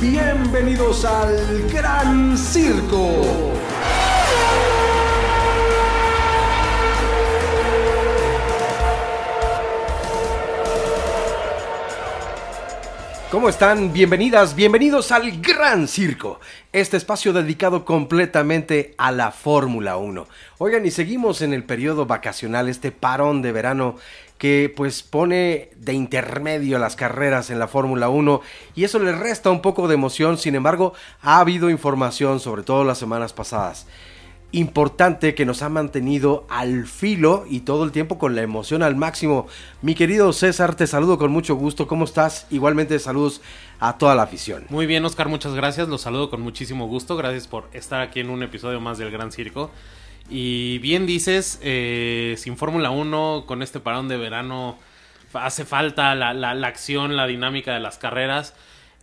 Bienvenidos al Gran Circo. ¿Cómo están? Bienvenidas, bienvenidos al Gran Circo, este espacio dedicado completamente a la Fórmula 1. Oigan, y seguimos en el periodo vacacional, este parón de verano que pues pone de intermedio las carreras en la Fórmula 1 y eso le resta un poco de emoción, sin embargo ha habido información, sobre todo las semanas pasadas, importante que nos ha mantenido al filo y todo el tiempo con la emoción al máximo. Mi querido César, te saludo con mucho gusto. ¿Cómo estás? Igualmente saludos a toda la afición. Muy bien, Oscar, muchas gracias. Los saludo con muchísimo gusto. Gracias por estar aquí en un episodio más del Gran Circo. Y bien dices, eh, sin Fórmula 1, con este parón de verano, hace falta la, la, la acción, la dinámica de las carreras.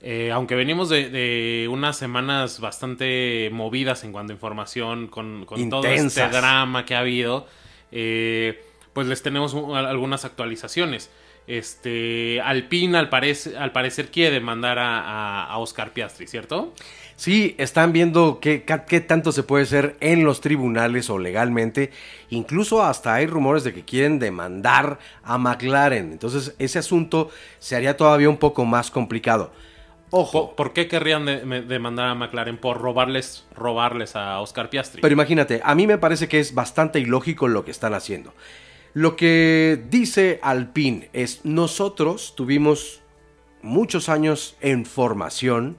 Eh, aunque venimos de, unas semanas bastante movidas en cuanto a información, con, todo este drama que ha habido, eh, pues les tenemos algunas actualizaciones. Este, Alpine al, al parecer quiere demandar a, a, Oscar Piastri, ¿cierto? Sí, están viendo qué, qué, tanto se puede hacer en los tribunales o legalmente. Incluso hasta hay rumores de que quieren demandar a McLaren. Entonces ese asunto se haría todavía un poco más complicado. Ojo. ¿Por, qué querrían demandar a McLaren? Por robarles, robarles a Oscar Piastri. Pero imagínate, a mí me parece que es bastante ilógico lo que están haciendo. Lo que dice Alpine es, nosotros tuvimos muchos años en formación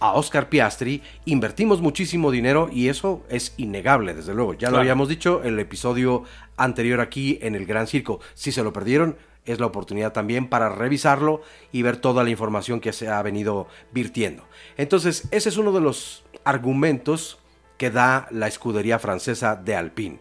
a Oscar Piastri, invertimos muchísimo dinero y eso es innegable, desde luego. Ya lo habíamos dicho en el episodio anterior aquí en el Gran Circo. Si se lo perdieron, es la oportunidad también para revisarlo y ver toda la información que se ha venido virtiendo. Entonces, ese es uno de los argumentos que da la escudería francesa de Alpine.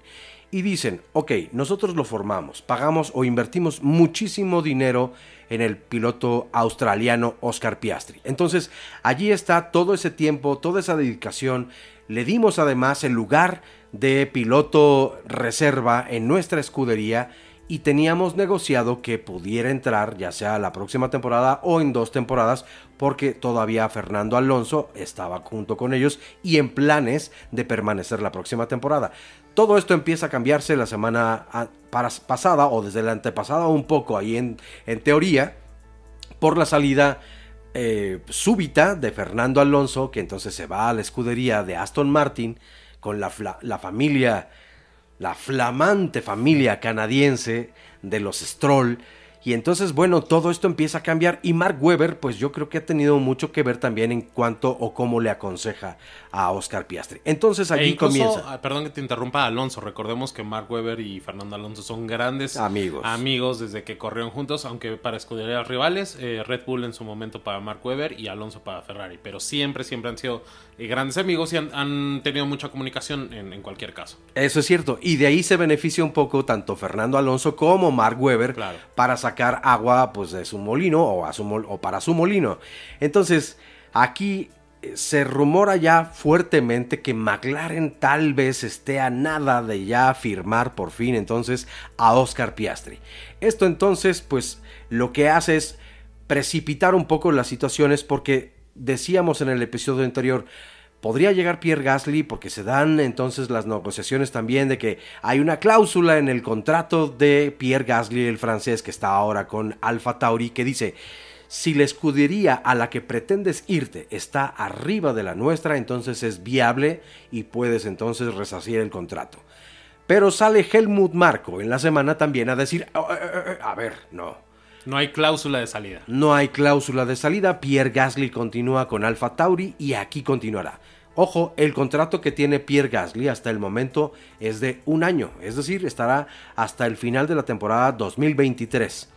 Y dicen, ok, nosotros lo formamos, pagamos o invertimos muchísimo dinero en el piloto australiano Oscar Piastri. Entonces, allí está todo ese tiempo, toda esa dedicación. Le dimos además el lugar de piloto reserva en nuestra escudería y teníamos negociado que pudiera entrar ya sea la próxima temporada o en dos temporadas porque todavía Fernando Alonso estaba junto con ellos y en planes de permanecer la próxima temporada. Todo esto empieza a cambiarse la semana pasada o desde la antepasada un poco ahí en, en teoría por la salida eh, súbita de Fernando Alonso que entonces se va a la escudería de Aston Martin con la, la familia la flamante familia canadiense de los Stroll y entonces, bueno, todo esto empieza a cambiar y Mark Webber, pues yo creo que ha tenido mucho que ver también en cuanto o cómo le aconseja a Oscar Piastri. Entonces allí e comienza. Ah, perdón que te interrumpa, Alonso. Recordemos que Mark Webber y Fernando Alonso son grandes amigos, amigos desde que corrieron juntos, aunque para escuderías rivales, eh, Red Bull en su momento para Mark Webber y Alonso para Ferrari. Pero siempre, siempre han sido eh, grandes amigos y han, tenido mucha comunicación en, cualquier caso. Eso es cierto. Y de ahí se beneficia un poco tanto Fernando Alonso como Mark Webber para sacar agua pues de su molino o, a su o para su molino. Entonces, aquí eh, se rumora ya fuertemente que McLaren tal vez esté a nada de ya firmar por fin entonces a Oscar Piastri. Esto entonces pues lo que hace es precipitar un poco las situaciones porque decíamos en el episodio anterior podría llegar Pierre Gasly porque se dan entonces las negociaciones también de que hay una cláusula en el contrato de Pierre Gasly, el francés que está ahora con Alfa Tauri, que dice, si la escudería a la que pretendes irte está arriba de la nuestra, entonces es viable y puedes entonces resacir el contrato. Pero sale Helmut Marco en la semana también a decir, oh, eh, eh, eh, a ver, no, no hay cláusula de salida. No hay cláusula de salida. Pierre Gasly continúa con Alfa Tauri y aquí continuará. Ojo, el contrato que tiene Pierre Gasly hasta el momento es de un año, es decir, estará hasta el final de la temporada 2023.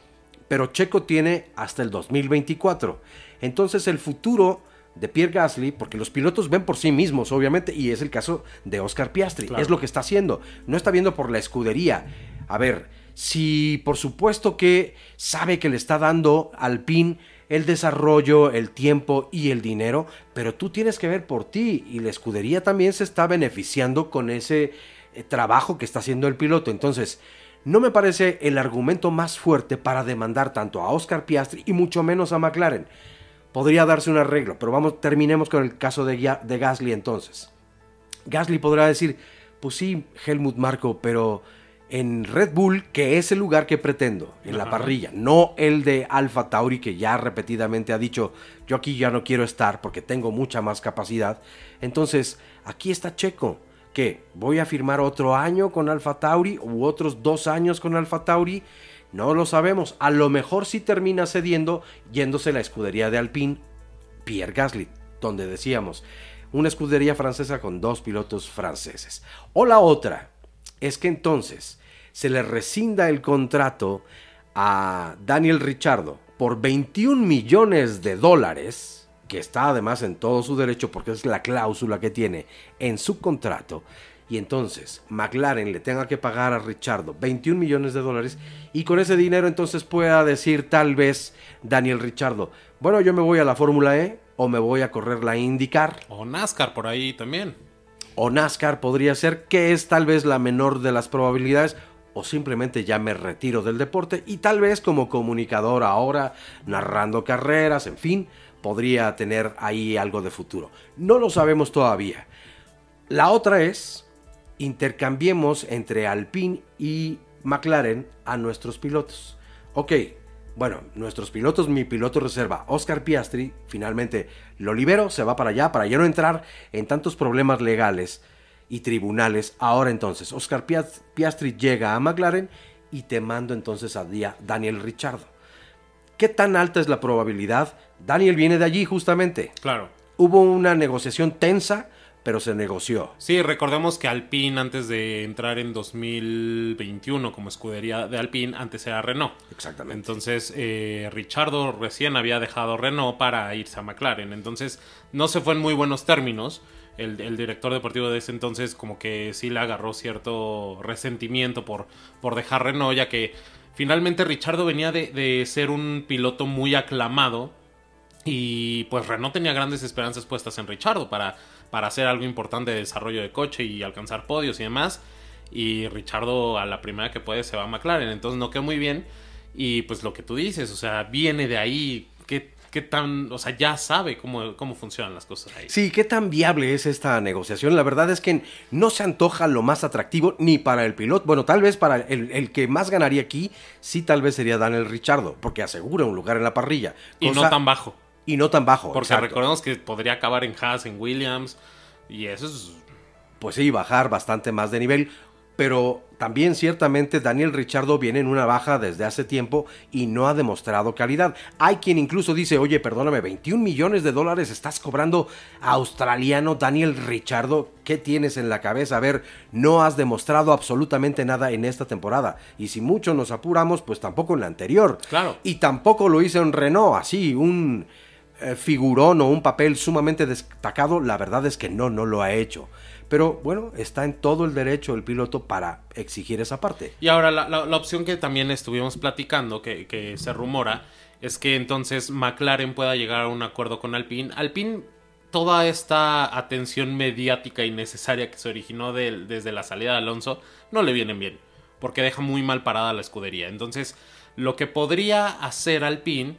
Pero Checo tiene hasta el 2024. Entonces el futuro de Pierre Gasly, porque los pilotos ven por sí mismos, obviamente, y es el caso de Oscar Piastri, es lo que está haciendo, no está viendo por la escudería. A ver, si por supuesto que sabe que le está dando al PIN el desarrollo, el tiempo y el dinero, pero tú tienes que ver por ti y la escudería también se está beneficiando con ese eh, trabajo que está haciendo el piloto. Entonces, no me parece el argumento más fuerte para demandar tanto a Oscar Piastri y mucho menos a McLaren. podría darse un arreglo, pero vamos, terminemos con el caso de, de Gasly entonces. Gasly podrá decir, pues sí, Helmut Marco, pero en Red Bull, que es el lugar que pretendo, en la parrilla, no el de Alfa Tauri, que ya repetidamente ha dicho, yo aquí ya no quiero estar porque tengo mucha más capacidad. Entonces, aquí está Checo, que voy a firmar otro año con Alfa Tauri u otros dos años con Alfa Tauri. No lo sabemos. A lo mejor sí termina cediendo yéndose la escudería de Alpine Pierre Gasly, donde decíamos, una escudería francesa con dos pilotos franceses. O la otra es que entonces se le rescinda el contrato a Daniel Richardo por 21 millones de dólares, que está además en todo su derecho porque es la cláusula que tiene en su contrato, y entonces McLaren le tenga que pagar a Richardo 21 millones de dólares y con ese dinero entonces pueda decir tal vez Daniel Richardo, bueno, yo me voy a la Fórmula E o me voy a correr la IndyCar O NASCAR por ahí también. O NASCAR podría ser, que es tal vez la menor de las probabilidades, o simplemente ya me retiro del deporte y tal vez como comunicador ahora, narrando carreras, en fin, podría tener ahí algo de futuro. No lo sabemos todavía. La otra es, intercambiemos entre Alpine y McLaren a nuestros pilotos. Ok, bueno, nuestros pilotos, mi piloto reserva, Oscar Piastri, finalmente lo libero, se va para allá, para ya no entrar en tantos problemas legales y tribunales. Ahora entonces, Oscar Pias- Piastri llega a McLaren y te mando entonces a Daniel Richardo. ¿Qué tan alta es la probabilidad? Daniel viene de allí justamente. Claro. Hubo una negociación tensa, pero se negoció. Sí, recordemos que Alpine antes de entrar en 2021 como escudería de Alpine, antes era Renault. Exactamente. Entonces, eh, Richardo recién había dejado Renault para irse a McLaren. Entonces, no se fue en muy buenos términos. El, el director deportivo de ese entonces como que sí le agarró cierto resentimiento por, por dejar Renault, ya que finalmente Richardo venía de, de ser un piloto muy aclamado y pues Renault tenía grandes esperanzas puestas en Richardo para, para hacer algo importante de desarrollo de coche y alcanzar podios y demás. Y Richardo a la primera que puede se va a McLaren, entonces no quedó muy bien. Y pues lo que tú dices, o sea, viene de ahí, qué, qué tan, o sea, ya sabe cómo, cómo funcionan las cosas ahí. Sí, qué tan viable es esta negociación. La verdad es que no se antoja lo más atractivo ni para el piloto. Bueno, tal vez para el, el que más ganaría aquí, sí, tal vez sería Daniel Richardo, porque asegura un lugar en la parrilla. y no tan bajo, y no tan bajo. porque exacto. recordemos que podría acabar en Haas, en Williams, y eso es... Pues sí, bajar bastante más de nivel. Pero también ciertamente Daniel Richardo viene en una baja desde hace tiempo y no ha demostrado calidad. Hay quien incluso dice, oye, perdóname, 21 millones de dólares estás cobrando australiano Daniel Richardo. ¿Qué tienes en la cabeza? A ver, no has demostrado absolutamente nada en esta temporada. Y si mucho nos apuramos, pues tampoco en la anterior. Claro. Y tampoco lo hizo en Renault, así, un eh, figurón o un papel sumamente destacado. La verdad es que no, no lo ha hecho. Pero bueno, está en todo el derecho el piloto para exigir esa parte. Y ahora la, opción que también estuvimos platicando, que, se rumora, es que entonces McLaren pueda llegar a un acuerdo con Alpine. Alpine, toda esta atención mediática innecesaria que se originó desde la salida de Alonso, no le vienen bien, porque deja muy mal parada la escudería. Entonces, lo que podría hacer Alpine,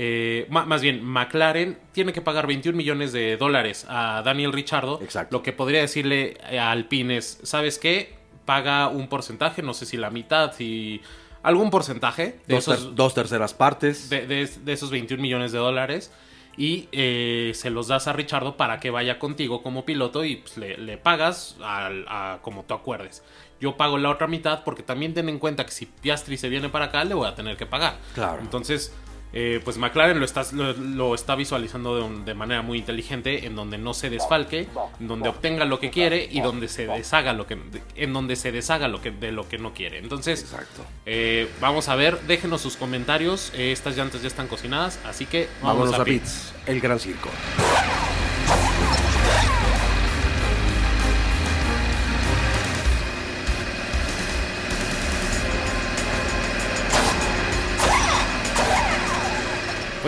eh, más bien McLaren, tiene que pagar 21 millones de dólares a Daniel Richardo. Exacto. Lo que podría decirle a Alpine es, ¿sabes qué? Paga un porcentaje, no sé si la mitad, si algún porcentaje de, Dos, ter- esos, dos terceras partes. de, de- de esos 21 millones de dólares y eh, se los das a Richardo para que vaya contigo como piloto y pues, le, le pagas al- a, como tú acuerdes. Yo pago la otra mitad porque también ten en cuenta que si Piastri se viene para acá le voy a tener que pagar. Claro. Entonces, eh, pues McLaren lo está, lo, lo está visualizando de, un- de manera muy inteligente, en donde no se desfalque, en donde obtenga lo que quiere y donde se deshaga lo que, en donde se deshaga lo que, de lo que no quiere. Entonces, Exacto. eh, vamos a ver, déjenos sus comentarios. eh, estas llantas ya están cocinadas, así que Vámonos a. Pits, el gran circo.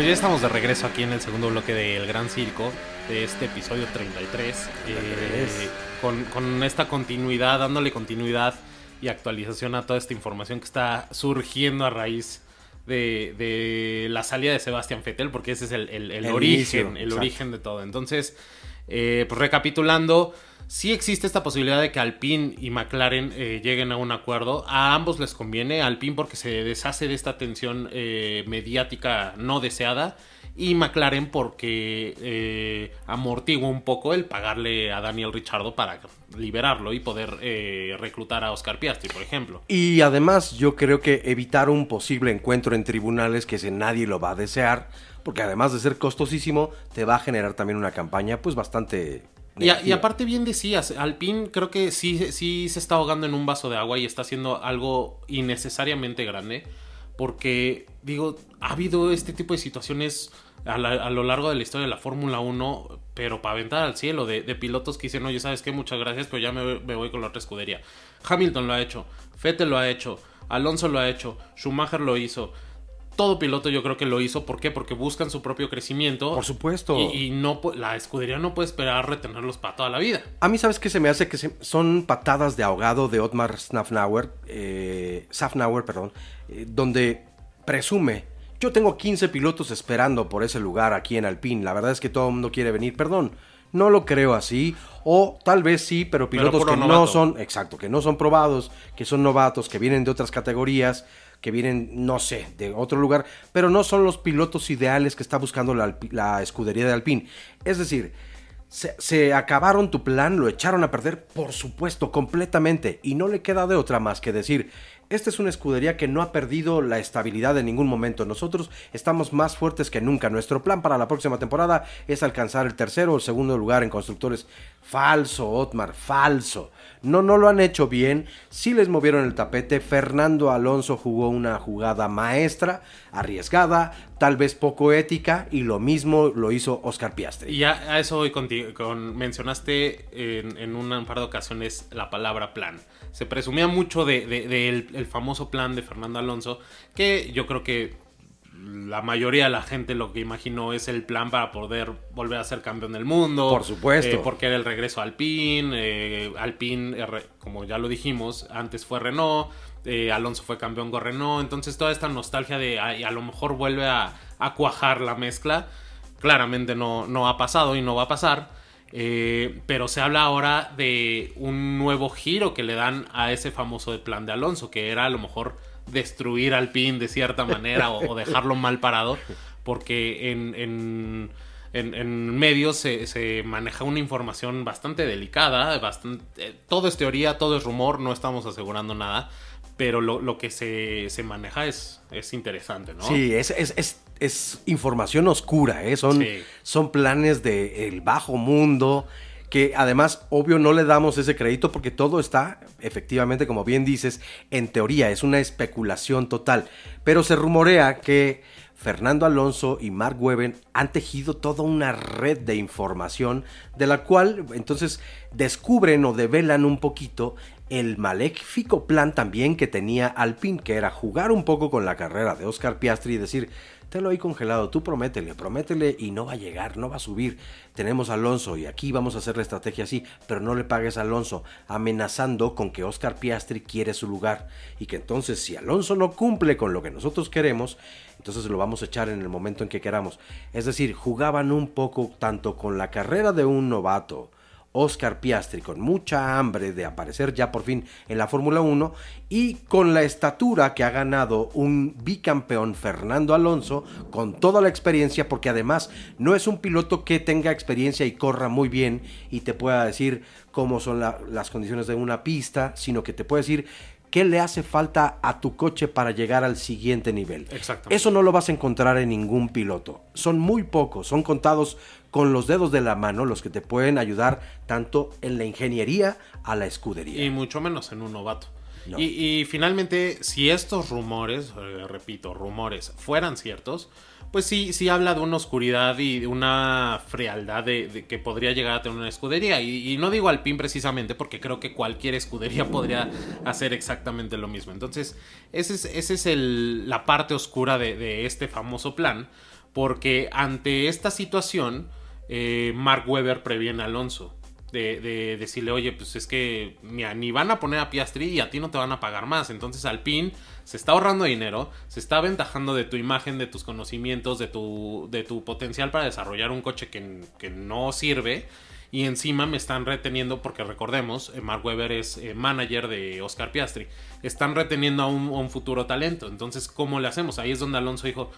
Pues ya estamos de regreso aquí en el segundo bloque del Gran Circo de este episodio 33. eh, 33. con, con esta continuidad, dándole continuidad y actualización a toda esta información que está surgiendo a raíz de, de la salida de Sebastián Vettel, porque ese es el, el, origen, el origen de todo. Entonces, eh, pues recapitulando, sí existe esta posibilidad de que Alpine y McLaren eh, lleguen a un acuerdo. A ambos les conviene, Alpine porque se deshace de esta tensión eh, mediática no deseada y McLaren porque eh, amortigua un poco el pagarle a Daniel Richardo para liberarlo y poder reclutar a Oscar Piastri, por ejemplo. Y además yo creo que evitar un posible encuentro en tribunales que si nadie lo va a desear, porque además de ser costosísimo, te va a generar también una campaña pues bastante y, y, aparte bien decías, Alpine creo que sí, sí se está ahogando en un vaso de agua y está haciendo algo innecesariamente grande. Porque, digo, ha habido este tipo de situaciones a, lo largo de la historia de la Fórmula 1, pero para aventar al cielo, de, pilotos que dicen, oye, ¿sabes qué? Muchas gracias, pero ya me, voy con la otra escudería. Hamilton lo ha hecho, Vettel lo ha hecho, Alonso lo ha hecho, Schumacher lo hizo todo piloto yo creo que lo hizo. ¿Por qué? Porque buscan su propio crecimiento. Por supuesto. Y, no la escudería no puede esperar retenerlos para toda la vida. A mí, ¿sabes qué se me hace? Que son patadas de ahogado de Otmar Safnauer, eh, Safnauer, perdón, eh, donde presume. Yo tengo 15 pilotos esperando por ese lugar aquí en Alpine. La verdad es que todo el mundo quiere venir. Perdón, no lo creo así. O tal vez sí, pero pilotos que no son, exacto, que no son probados, que son novatos, que vienen de otras categorías que vienen, no sé, de otro lugar, pero no son los pilotos ideales que está buscando la, escudería de Alpine. Es decir, se, se, acabaron tu plan, lo echaron a perder, por supuesto, completamente, y no le queda de otra más que decir, esta es una escudería que no ha perdido la estabilidad en ningún momento. Nosotros estamos más fuertes que nunca. Nuestro plan para la próxima temporada es alcanzar el tercero o el segundo lugar en constructores. Falso, Otmar, falso. No, no lo han hecho bien. Sí les movieron el tapete. Fernando Alonso jugó una jugada maestra, arriesgada, tal vez poco ética, y lo mismo lo hizo Oscar Piastri. Y ya a eso contigo. Con, mencionaste en, en un par de ocasiones la palabra plan se presumía mucho del de, el famoso plan de Fernando Alonso, que yo creo que la mayoría de la gente lo que imaginó es el plan para poder volver a ser campeón del mundo. Por supuesto. Eh, porque era el regreso a Alpine. Eh, Alpine, como ya lo dijimos, antes fue Renault. Eh, Alonso fue campeón con Renault. Entonces toda esta nostalgia de a, lo mejor vuelve a, a, cuajar la mezcla. Claramente no, no ha pasado y no va a pasar. Eh, pero se habla ahora de un nuevo giro que le dan a ese famoso plan de Alonso, que era a lo mejor destruir al PIN de cierta manera o, dejarlo mal parado, porque en, en, en, medios se, maneja una información bastante delicada, bastante, eh, todo es teoría, todo es rumor, no estamos asegurando nada, pero lo, lo que se, se, maneja es, es interesante, ¿no? Sí, es, es, es, es información oscura, ¿eh? son, son planes del bajo mundo que además, obvio, no le damos ese crédito porque todo está, efectivamente, como bien dices, en teoría, es una especulación total. Pero se rumorea que Fernando Alonso y Mark Webben han tejido toda una red de información de la cual entonces descubren o develan un poquito el maléfico plan también que tenía Alpine, que era jugar un poco con la carrera de Oscar Piastri y decir, te lo hay congelado, tú prométele, prométele y no va a llegar, no va a subir. Tenemos a Alonso y aquí vamos a hacer la estrategia así, pero no le pagues a Alonso, amenazando con que Oscar Piastri quiere su lugar y que entonces si Alonso no cumple con lo que nosotros queremos, entonces lo vamos a echar en el momento en que queramos. Es decir, jugaban un poco tanto con la carrera de un novato, Oscar Piastri con mucha hambre de aparecer ya por fin en la Fórmula 1 y con la estatura que ha ganado un bicampeón Fernando Alonso con toda la experiencia porque además no es un piloto que tenga experiencia y corra muy bien y te pueda decir cómo son las condiciones de una pista, sino que te puede decir qué le hace falta a tu coche para llegar al siguiente nivel. Eso no lo vas a encontrar en ningún piloto. Son muy pocos, son contados con los dedos de la mano los que te pueden ayudar tanto en la ingeniería a la escudería. Y mucho menos en un novato. Y, finalmente, si estos rumores, eh, repito, rumores, fueran ciertos, pues sí, sí habla de una oscuridad y de una frialdad de, que podría llegar a tener una escudería. Y, no digo Alpine precisamente porque creo que cualquier escudería podría hacer exactamente lo mismo. Entonces, esa es, ese es el, la parte oscura de, este famoso plan. Porque ante esta situación, eh, Mark Webber previene a Alonso. de, de decirle, oye, pues es que mira, ni van a poner a Piastri y a ti no te van a pagar más. Entonces Alpine se está ahorrando dinero, se está aventajando de tu imagen, de tus conocimientos, de tu, de tu potencial para desarrollar un coche que, que no sirve. Y encima me están reteniendo, porque recordemos, eh, Mark Webber es eh, manager de Oscar Piastri. Están reteniendo a un, futuro talento. Entonces, ¿cómo le hacemos? Ahí es donde Alonso dijo,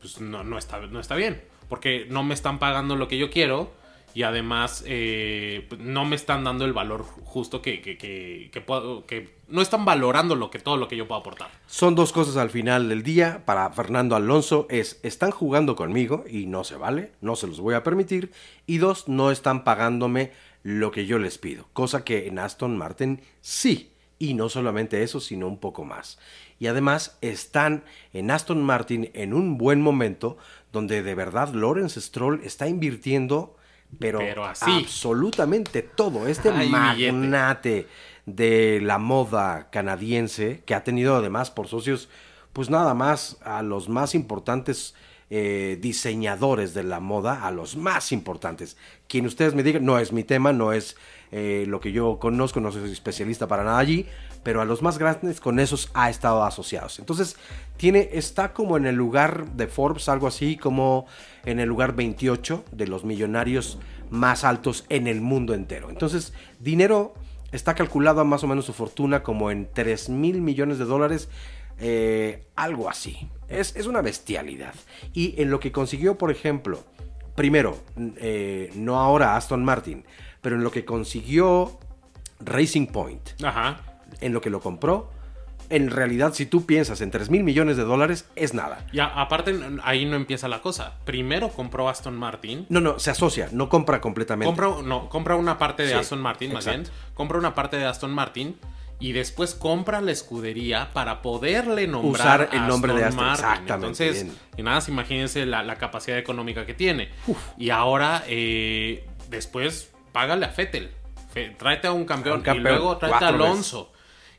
pues no, no, está, no está bien. Porque no me están pagando lo que yo quiero y además eh, no me están dando el valor justo que, que, que, que, puedo, que no están valorando lo que, todo lo que yo puedo aportar. Son dos cosas al final del día para Fernando Alonso es están jugando conmigo y no se vale, no se los voy a permitir y dos no están pagándome lo que yo les pido, cosa que en Aston Martin sí y no solamente eso sino un poco más. Y además están en Aston Martin en un buen momento donde de verdad Lawrence Stroll está invirtiendo pero, Pero así. absolutamente todo. Este Ay, magnate de la moda canadiense, que ha tenido además por socios, pues nada más a los más importantes eh, diseñadores de la moda, a los más importantes. Quien ustedes me digan, no es mi tema, no es eh, lo que yo conozco, no soy especialista para nada allí, pero a los más grandes con esos ha estado asociados. Entonces, tiene, está como en el lugar de Forbes, algo así como en el lugar 28 de los millonarios más altos en el mundo entero. Entonces, dinero está calculado a más o menos su fortuna como en 3 mil millones de dólares, eh, algo así. Es, es, una bestialidad. Y en lo que consiguió, por ejemplo, primero, eh, no ahora Aston Martin, pero en lo que consiguió Racing Point, Ajá. En lo que lo compró, en realidad, si tú piensas en 3 mil millones de dólares, es nada. Ya, aparte, ahí no empieza la cosa. Primero compró Aston Martin. No, no, se asocia, no compra completamente. Compra, no, compra una parte de Sí, Aston Martin, más bien. Compra una parte de Aston Martin y después compra la escudería para poderle nombrar Usar el nombre de Aston, Martin. exactamente, Entonces, bien. y nada, imagínense la, la capacidad económica que tiene. Y ahora, eh, después, págale a Fettel. Fe- tráete a un campeón, A un campeón, y luego tráete a Alonso.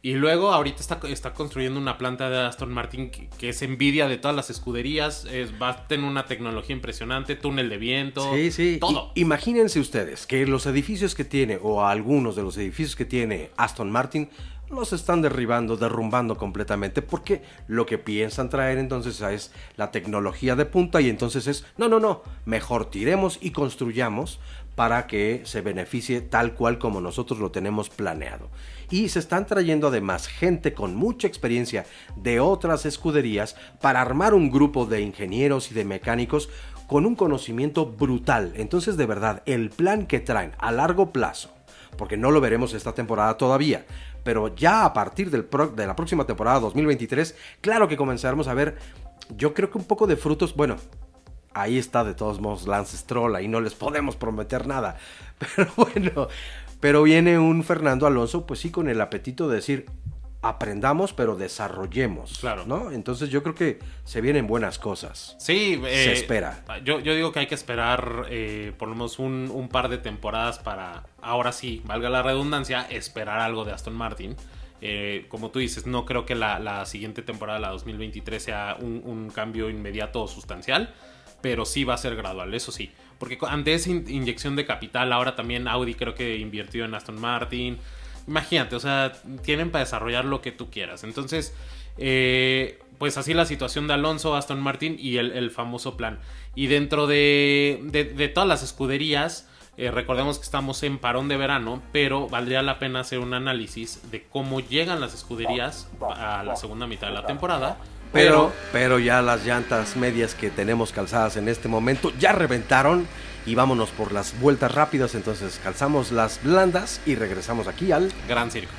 Y luego ahorita está, está construyendo una planta de Aston Martin que, que es envidia de todas las escuderías. Es, va a tener una tecnología impresionante, túnel de viento, Sí, sí. todo. I- imagínense ustedes que los edificios que tiene, o algunos de los edificios que tiene Aston Martin, los están derribando, derrumbando completamente, porque lo que piensan traer entonces es la tecnología de punta y entonces es, no, no, no, mejor tiremos y construyamos para que se beneficie tal cual como nosotros lo tenemos planeado. Y se están trayendo además gente con mucha experiencia de otras escuderías para armar un grupo de ingenieros y de mecánicos con un conocimiento brutal. Entonces, de verdad, el plan que traen a largo plazo, porque no lo veremos esta temporada todavía, pero ya a partir del de la próxima temporada 2023, claro que comenzaremos a ver, yo creo que un poco de frutos, bueno, ahí está de todos modos Lance Stroll, ahí no les podemos prometer nada, pero bueno, pero viene un Fernando Alonso, pues sí, con el apetito de decir, aprendamos, pero desarrollemos, Claro. ¿no? Entonces yo creo que se vienen buenas cosas. Sí, Se eh, espera. Yo, yo digo que hay que esperar eh, por lo menos un, un par de temporadas para, ahora sí, valga la redundancia, esperar algo de Aston Martin. Eh, como tú dices, no creo que la, la siguiente temporada, la 2023, sea un, un cambio inmediato o sustancial, pero sí va a ser gradual, eso sí. Porque ante esa in- inyección de capital, ahora también Audi creo que invirtió en Aston Martin. Imagínate, o sea, tienen para desarrollar lo que tú quieras. Entonces, eh, pues así la situación de Alonso, Aston Martin y el, el famoso plan. Y dentro de, de- de todas las escuderías, eh, recordemos que estamos en parón de verano, pero valdría la pena hacer un análisis de cómo llegan las escuderías a la segunda mitad de la temporada. Pero, pero ya las llantas medias que tenemos calzadas en este momento ya reventaron y vámonos por las vueltas rápidas. Entonces calzamos las blandas y regresamos aquí al Gran circo.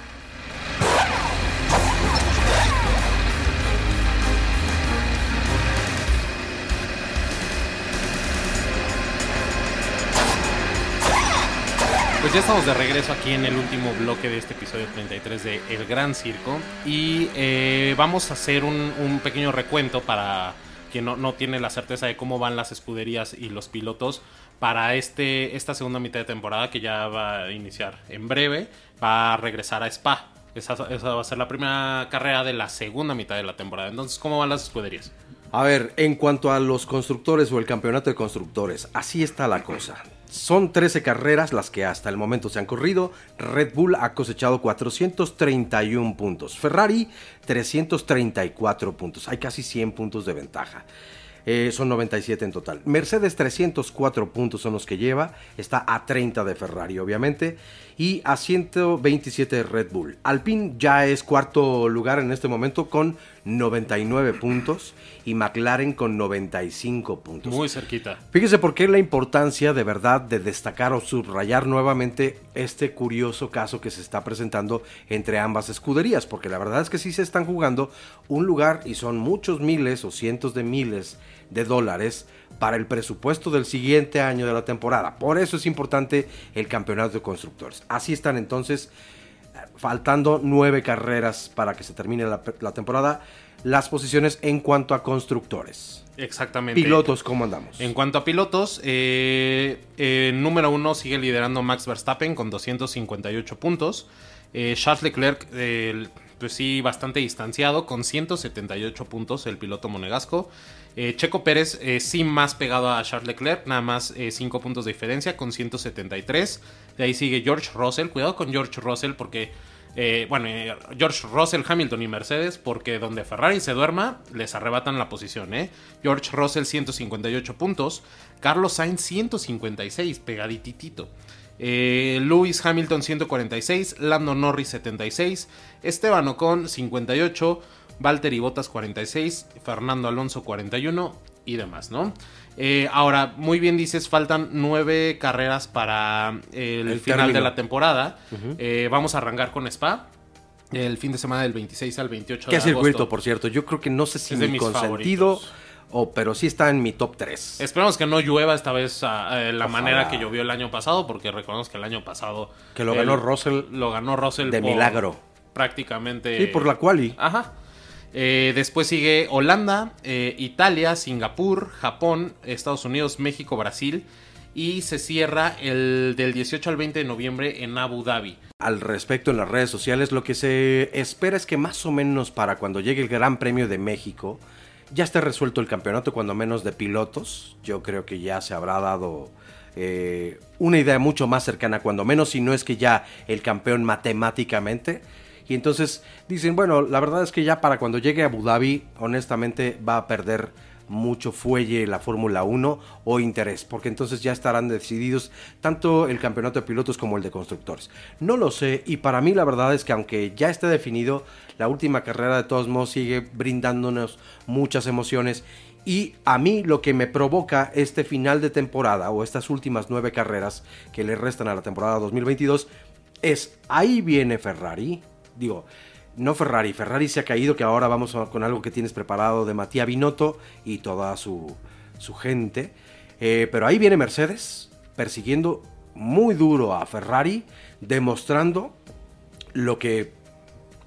Ya estamos de regreso aquí en el último bloque de este episodio 33 de El Gran Circo y eh, vamos a hacer un, pequeño recuento para quien no, no tiene la certeza de cómo van las escuderías y los pilotos para este, esta segunda mitad de temporada que ya va a iniciar en breve, va a regresar a Spa. Esa, esa va a ser la primera carrera de la segunda mitad de la temporada. Entonces, ¿cómo van las escuderías? A ver, en cuanto a los constructores o el campeonato de constructores, así está la cosa. Son 13 carreras las que hasta el momento se han corrido. Red Bull ha cosechado 431 puntos. Ferrari 334 puntos. Hay casi 100 puntos de ventaja. Eh, son 97 en total. Mercedes 304 puntos son los que lleva. Está a 30 de Ferrari, obviamente. Y a 127 de Red Bull. Alpine ya es cuarto lugar en este momento con 99 puntos. Y McLaren con 95 puntos. Muy cerquita. Fíjese por qué la importancia de verdad de destacar o subrayar nuevamente este curioso caso que se está presentando entre ambas escuderías. Porque la verdad es que sí se están jugando un lugar y son muchos miles o cientos de miles de dólares para el presupuesto del siguiente año de la temporada. Por eso es importante el campeonato de constructores. Así están entonces, faltando nueve carreras para que se termine la, la temporada, las posiciones en cuanto a constructores. Exactamente. Pilotos, ¿cómo andamos? En cuanto a pilotos, eh, eh, número uno sigue liderando Max Verstappen con 258 puntos. Eh, Charles Leclerc, pues sí, bastante distanciado, con 178 puntos el piloto monegasco. Eh, Checo Pérez eh, sí más pegado a Charles Leclerc, nada más 5 puntos de diferencia con 173. De ahí sigue George Russell, cuidado con George Russell porque, eh, bueno, eh, George Russell, Hamilton y Mercedes, porque donde Ferrari se duerma, les arrebatan la posición. ¿eh? George Russell 158 puntos, Carlos Sainz 156, pegadititito. Eh, Lewis Hamilton 146, Lando Norris 76, Esteban Ocon 58, Valtteri Bottas 46, Fernando Alonso 41 y demás, ¿no? Eh, ahora, muy bien dices, faltan nueve carreras para el, El final término. de la temporada. Eh, vamos a arrancar con Spa. El fin de semana del 26 al 28 ¿Qué de circuito, agosto. por cierto? Yo creo que no sé si Es de mi mis consentido, favoritos. o, pero sí está en mi top 3. Esperemos que no llueva esta vez a- a la Ojalá. manera que llovió el año pasado, porque recordemos que el año pasado... Que lo ganó el- Russell Lo ganó Russell de por milagro. Prácticamente... Sí, por la quali. Ajá. Eh, después sigue Holanda, eh, Italia, Singapur, Japón, Estados Unidos, México, Brasil. Y se cierra el del 18 al 20 de noviembre en Abu Dhabi. Al respecto en las redes sociales, lo que se espera es que más o menos para cuando llegue el Gran Premio de México ya esté resuelto el campeonato, cuando menos de pilotos. Yo creo que ya se habrá dado eh, una idea mucho más cercana, cuando menos, si no es que ya el campeón matemáticamente. Y entonces dicen, bueno, la verdad es que ya para cuando llegue a Abu Dhabi, honestamente va a perder mucho fuelle la Fórmula 1 o interés, porque entonces ya estarán decididos tanto el campeonato de pilotos como el de constructores. No lo sé y para mí la verdad es que aunque ya esté definido, la última carrera de todos modos sigue brindándonos muchas emociones y a mí lo que me provoca este final de temporada o estas últimas nueve carreras que le restan a la temporada 2022 es ahí viene Ferrari, digo, no Ferrari, Ferrari se ha caído, que ahora vamos con algo que tienes preparado de Matías Binotto y toda su, su gente. Eh, pero ahí viene Mercedes persiguiendo muy duro a Ferrari, demostrando lo que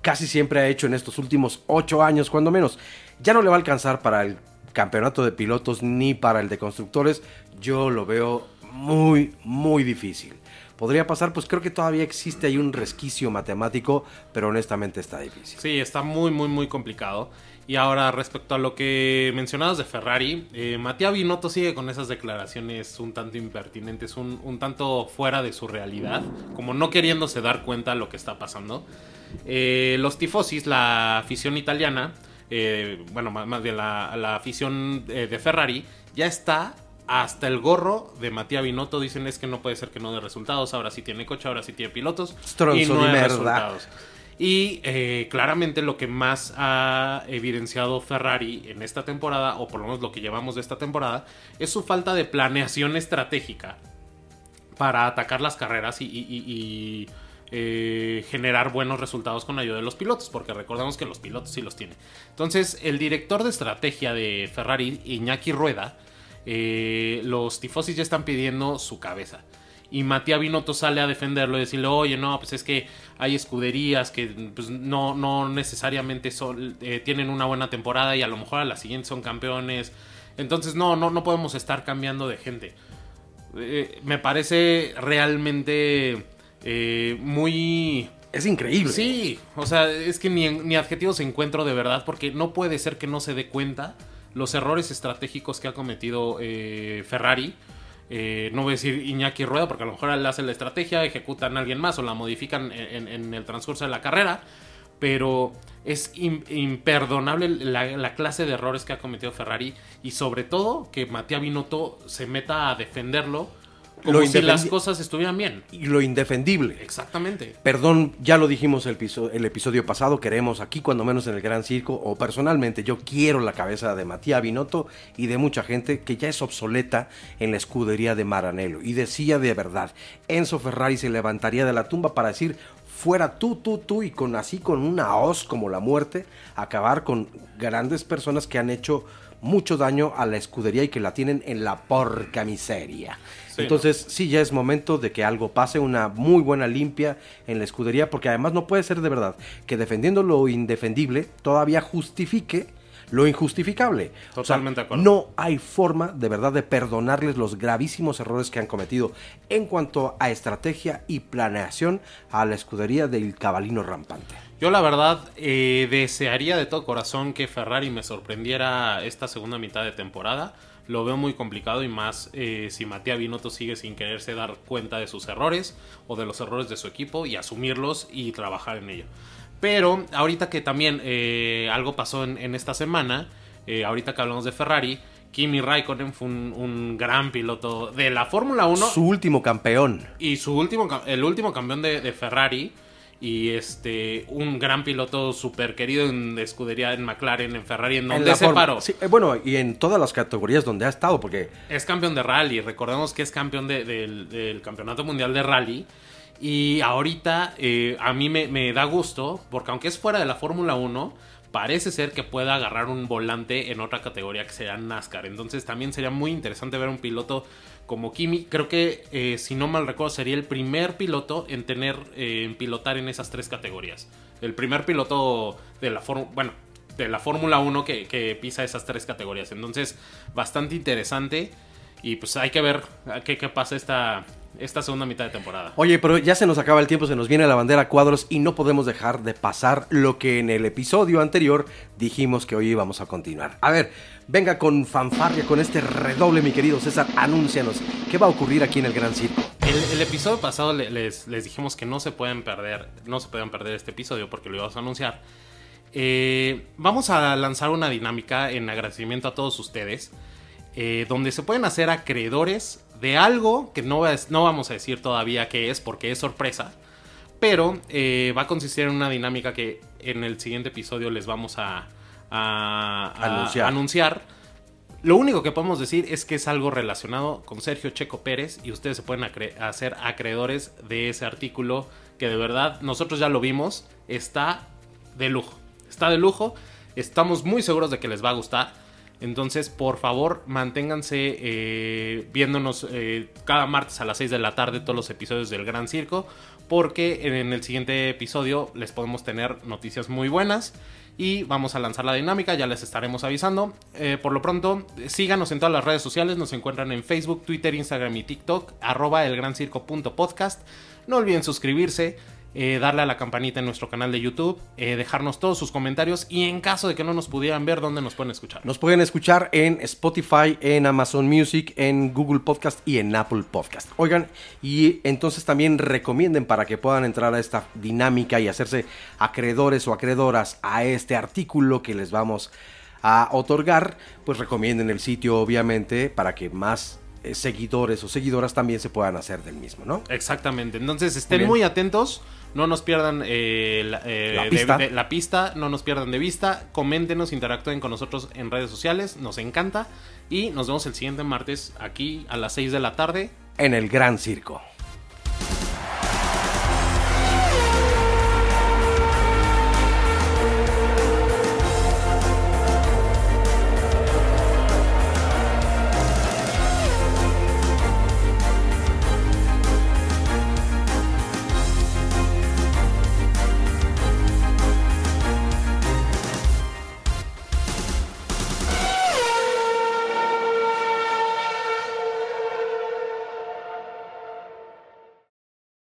casi siempre ha hecho en estos últimos ocho años, cuando menos. Ya no le va a alcanzar para el campeonato de pilotos ni para el de constructores. Yo lo veo muy, muy difícil. Podría pasar, pues creo que todavía existe ahí un resquicio matemático, pero honestamente está difícil. Sí, está muy, muy, muy complicado. Y ahora, respecto a lo que mencionabas de Ferrari, eh, Matías Binotto sigue con esas declaraciones un tanto impertinentes, un, un tanto fuera de su realidad, como no queriéndose dar cuenta de lo que está pasando. Eh, los tifosis, la afición italiana, eh, bueno, más, bien la, la afición eh, de Ferrari, ya está hasta el gorro de Matías Binotto. Dicen es que no puede ser que no dé resultados, ahora sí tiene coche, ahora sí tiene pilotos. Stronzo y no de hay merda. resultados. Y eh, claramente lo que más ha evidenciado Ferrari en esta temporada, o por lo menos lo que llevamos de esta temporada, es su falta de planeación estratégica para atacar las carreras y, y- y- y, eh, generar buenos resultados con ayuda de los pilotos, porque recordamos que los pilotos sí los tienen. Entonces, el director de estrategia de Ferrari, Iñaki Rueda, eh, los tifosis ya están pidiendo su cabeza. Y Matías Binotto sale a defenderlo y decirle, oye, no, pues es que hay escuderías que pues, no, no necesariamente son, eh, tienen una buena temporada y a lo mejor a la siguiente son campeones. Entonces, no, no, no podemos estar cambiando de gente. Eh, me parece realmente eh, muy... Es increíble. Sí, o sea, es que ni, ni adjetivos encuentro de verdad, porque no puede ser que no se dé cuenta los errores estratégicos que ha cometido eh, Ferrari. eh, no voy a decir Iñaki Rueda, porque a lo mejor él hace la estrategia, ejecutan a alguien más o la modifican en, el transcurso de la carrera, pero es imperdonable la, clase de errores que ha cometido Ferrari y sobre todo que Matías Binotto se meta a defenderlo como si las cosas estuvieran bien. Y lo indefendible. Exactamente. Perdón, ya lo dijimos el episodio, el episodio pasado, queremos aquí, cuando menos en el Gran Circo, o personalmente, yo quiero la cabeza de Matías Binotto y de mucha gente que ya es obsoleta en la escudería de Maranello. Y decía de verdad, Enzo Ferrari se levantaría de la tumba para decir, fuera tú, tú, tú, y con así con una hoz como la muerte, acabar con grandes personas que han hecho mucho daño a la escudería y que la tienen en la porca miseria. Entonces, sí, ya es momento de que algo pase, una muy buena limpia en la escudería, porque además no puede ser de verdad que defendiendo lo indefendible todavía justifique lo injustificable. Totalmente No hay forma de verdad de perdonarles los gravísimos errores que han cometido en cuanto a estrategia y planeación a la escudería del cabalino rampante. Yo la verdad eh, desearía de todo corazón que Ferrari me sorprendiera esta segunda mitad de temporada. Lo veo muy complicado y más eh, si Matías Binotto sigue sin quererse dar cuenta de sus errores o de los errores de su equipo y asumirlos y trabajar en ello. Pero ahorita que también eh, algo pasó en, esta semana, ahorita que hablamos de Ferrari, Kimi Raikkonen fue un, gran piloto de la Fórmula 1. Su último campeón. Y su último, el último campeón de Ferrari y este un gran piloto súper querido en escudería en McLaren, en Ferrari, en donde se paró. Eh, bueno, y en todas las categorías donde ha estado, porque... Es campeón de rally, recordemos que es campeón del, Campeonato Mundial de Rally. Y ahorita eh, a mí me, me, da gusto, porque aunque es fuera de la Fórmula 1, parece ser que pueda agarrar un volante en otra categoría que sea NASCAR. Entonces también sería muy interesante ver un piloto como Kimi. Creo que, eh, si no mal recuerdo, sería el primer piloto en tener, eh, en pilotar en esas tres categorías. El primer piloto de la Fórmula, bueno, de la Fórmula 1 que, pisa esas tres categorías. Entonces, bastante interesante. Y pues hay que ver qué, qué pasa esta, esta segunda mitad de temporada. Oye, pero ya se nos acaba el tiempo, se nos viene la bandera a cuadros y no podemos dejar de pasar lo que en el episodio anterior dijimos que hoy íbamos a continuar. A ver, venga con fanfarria, con este redoble, mi querido César, anúncianos, ¿qué va a ocurrir aquí en el Gran Circo? El, episodio pasado les, les, dijimos que no se pueden perder, no se pueden perder este episodio porque lo íbamos a anunciar. Eh, vamos a lanzar una dinámica en agradecimiento a todos ustedes. Eh, donde se pueden hacer acreedores de algo que no, no vamos a decir todavía qué es porque es sorpresa. Pero eh, va a consistir en una dinámica que en el siguiente episodio les vamos a, anunciar. Lo único que podemos decir es que es algo relacionado con Sergio Checo Pérez y ustedes se pueden hacer acreedores de ese artículo que de verdad nosotros ya lo vimos, está de lujo. Está de lujo, estamos muy seguros de que les va a gustar. Entonces, por favor, manténganse eh, viéndonos eh, cada martes a las 6 de la tarde todos los episodios del Gran Circo, porque en el siguiente episodio les podemos tener noticias muy buenas y vamos a lanzar la dinámica, ya les estaremos avisando. Eh, por lo pronto, síganos en todas las redes sociales, nos encuentran en Facebook, Twitter, Instagram y TikTok, arroba elgrancirco.podcast. No olviden suscribirse eh, darle a la campanita en nuestro canal de YouTube, eh, dejarnos todos sus comentarios y en caso de que no nos pudieran ver, ¿dónde nos pueden escuchar? Nos pueden escuchar en Spotify, en Amazon Music, en Google Podcast y en Apple Podcast. Oigan, y entonces también recomienden para que puedan entrar a esta dinámica y hacerse acreedores o acreedoras a este artículo que les vamos a otorgar, pues recomienden el sitio obviamente para que más eh, seguidores o seguidoras también se puedan hacer del mismo, ¿no? Exactamente. Entonces estén muy atentos no nos pierdan eh, eh, la, pista. no nos pierdan de vista. Coméntenos, interactúen con nosotros en redes sociales, nos encanta. Y nos vemos el siguiente martes aquí a las 6 de la tarde. En el Gran Circo.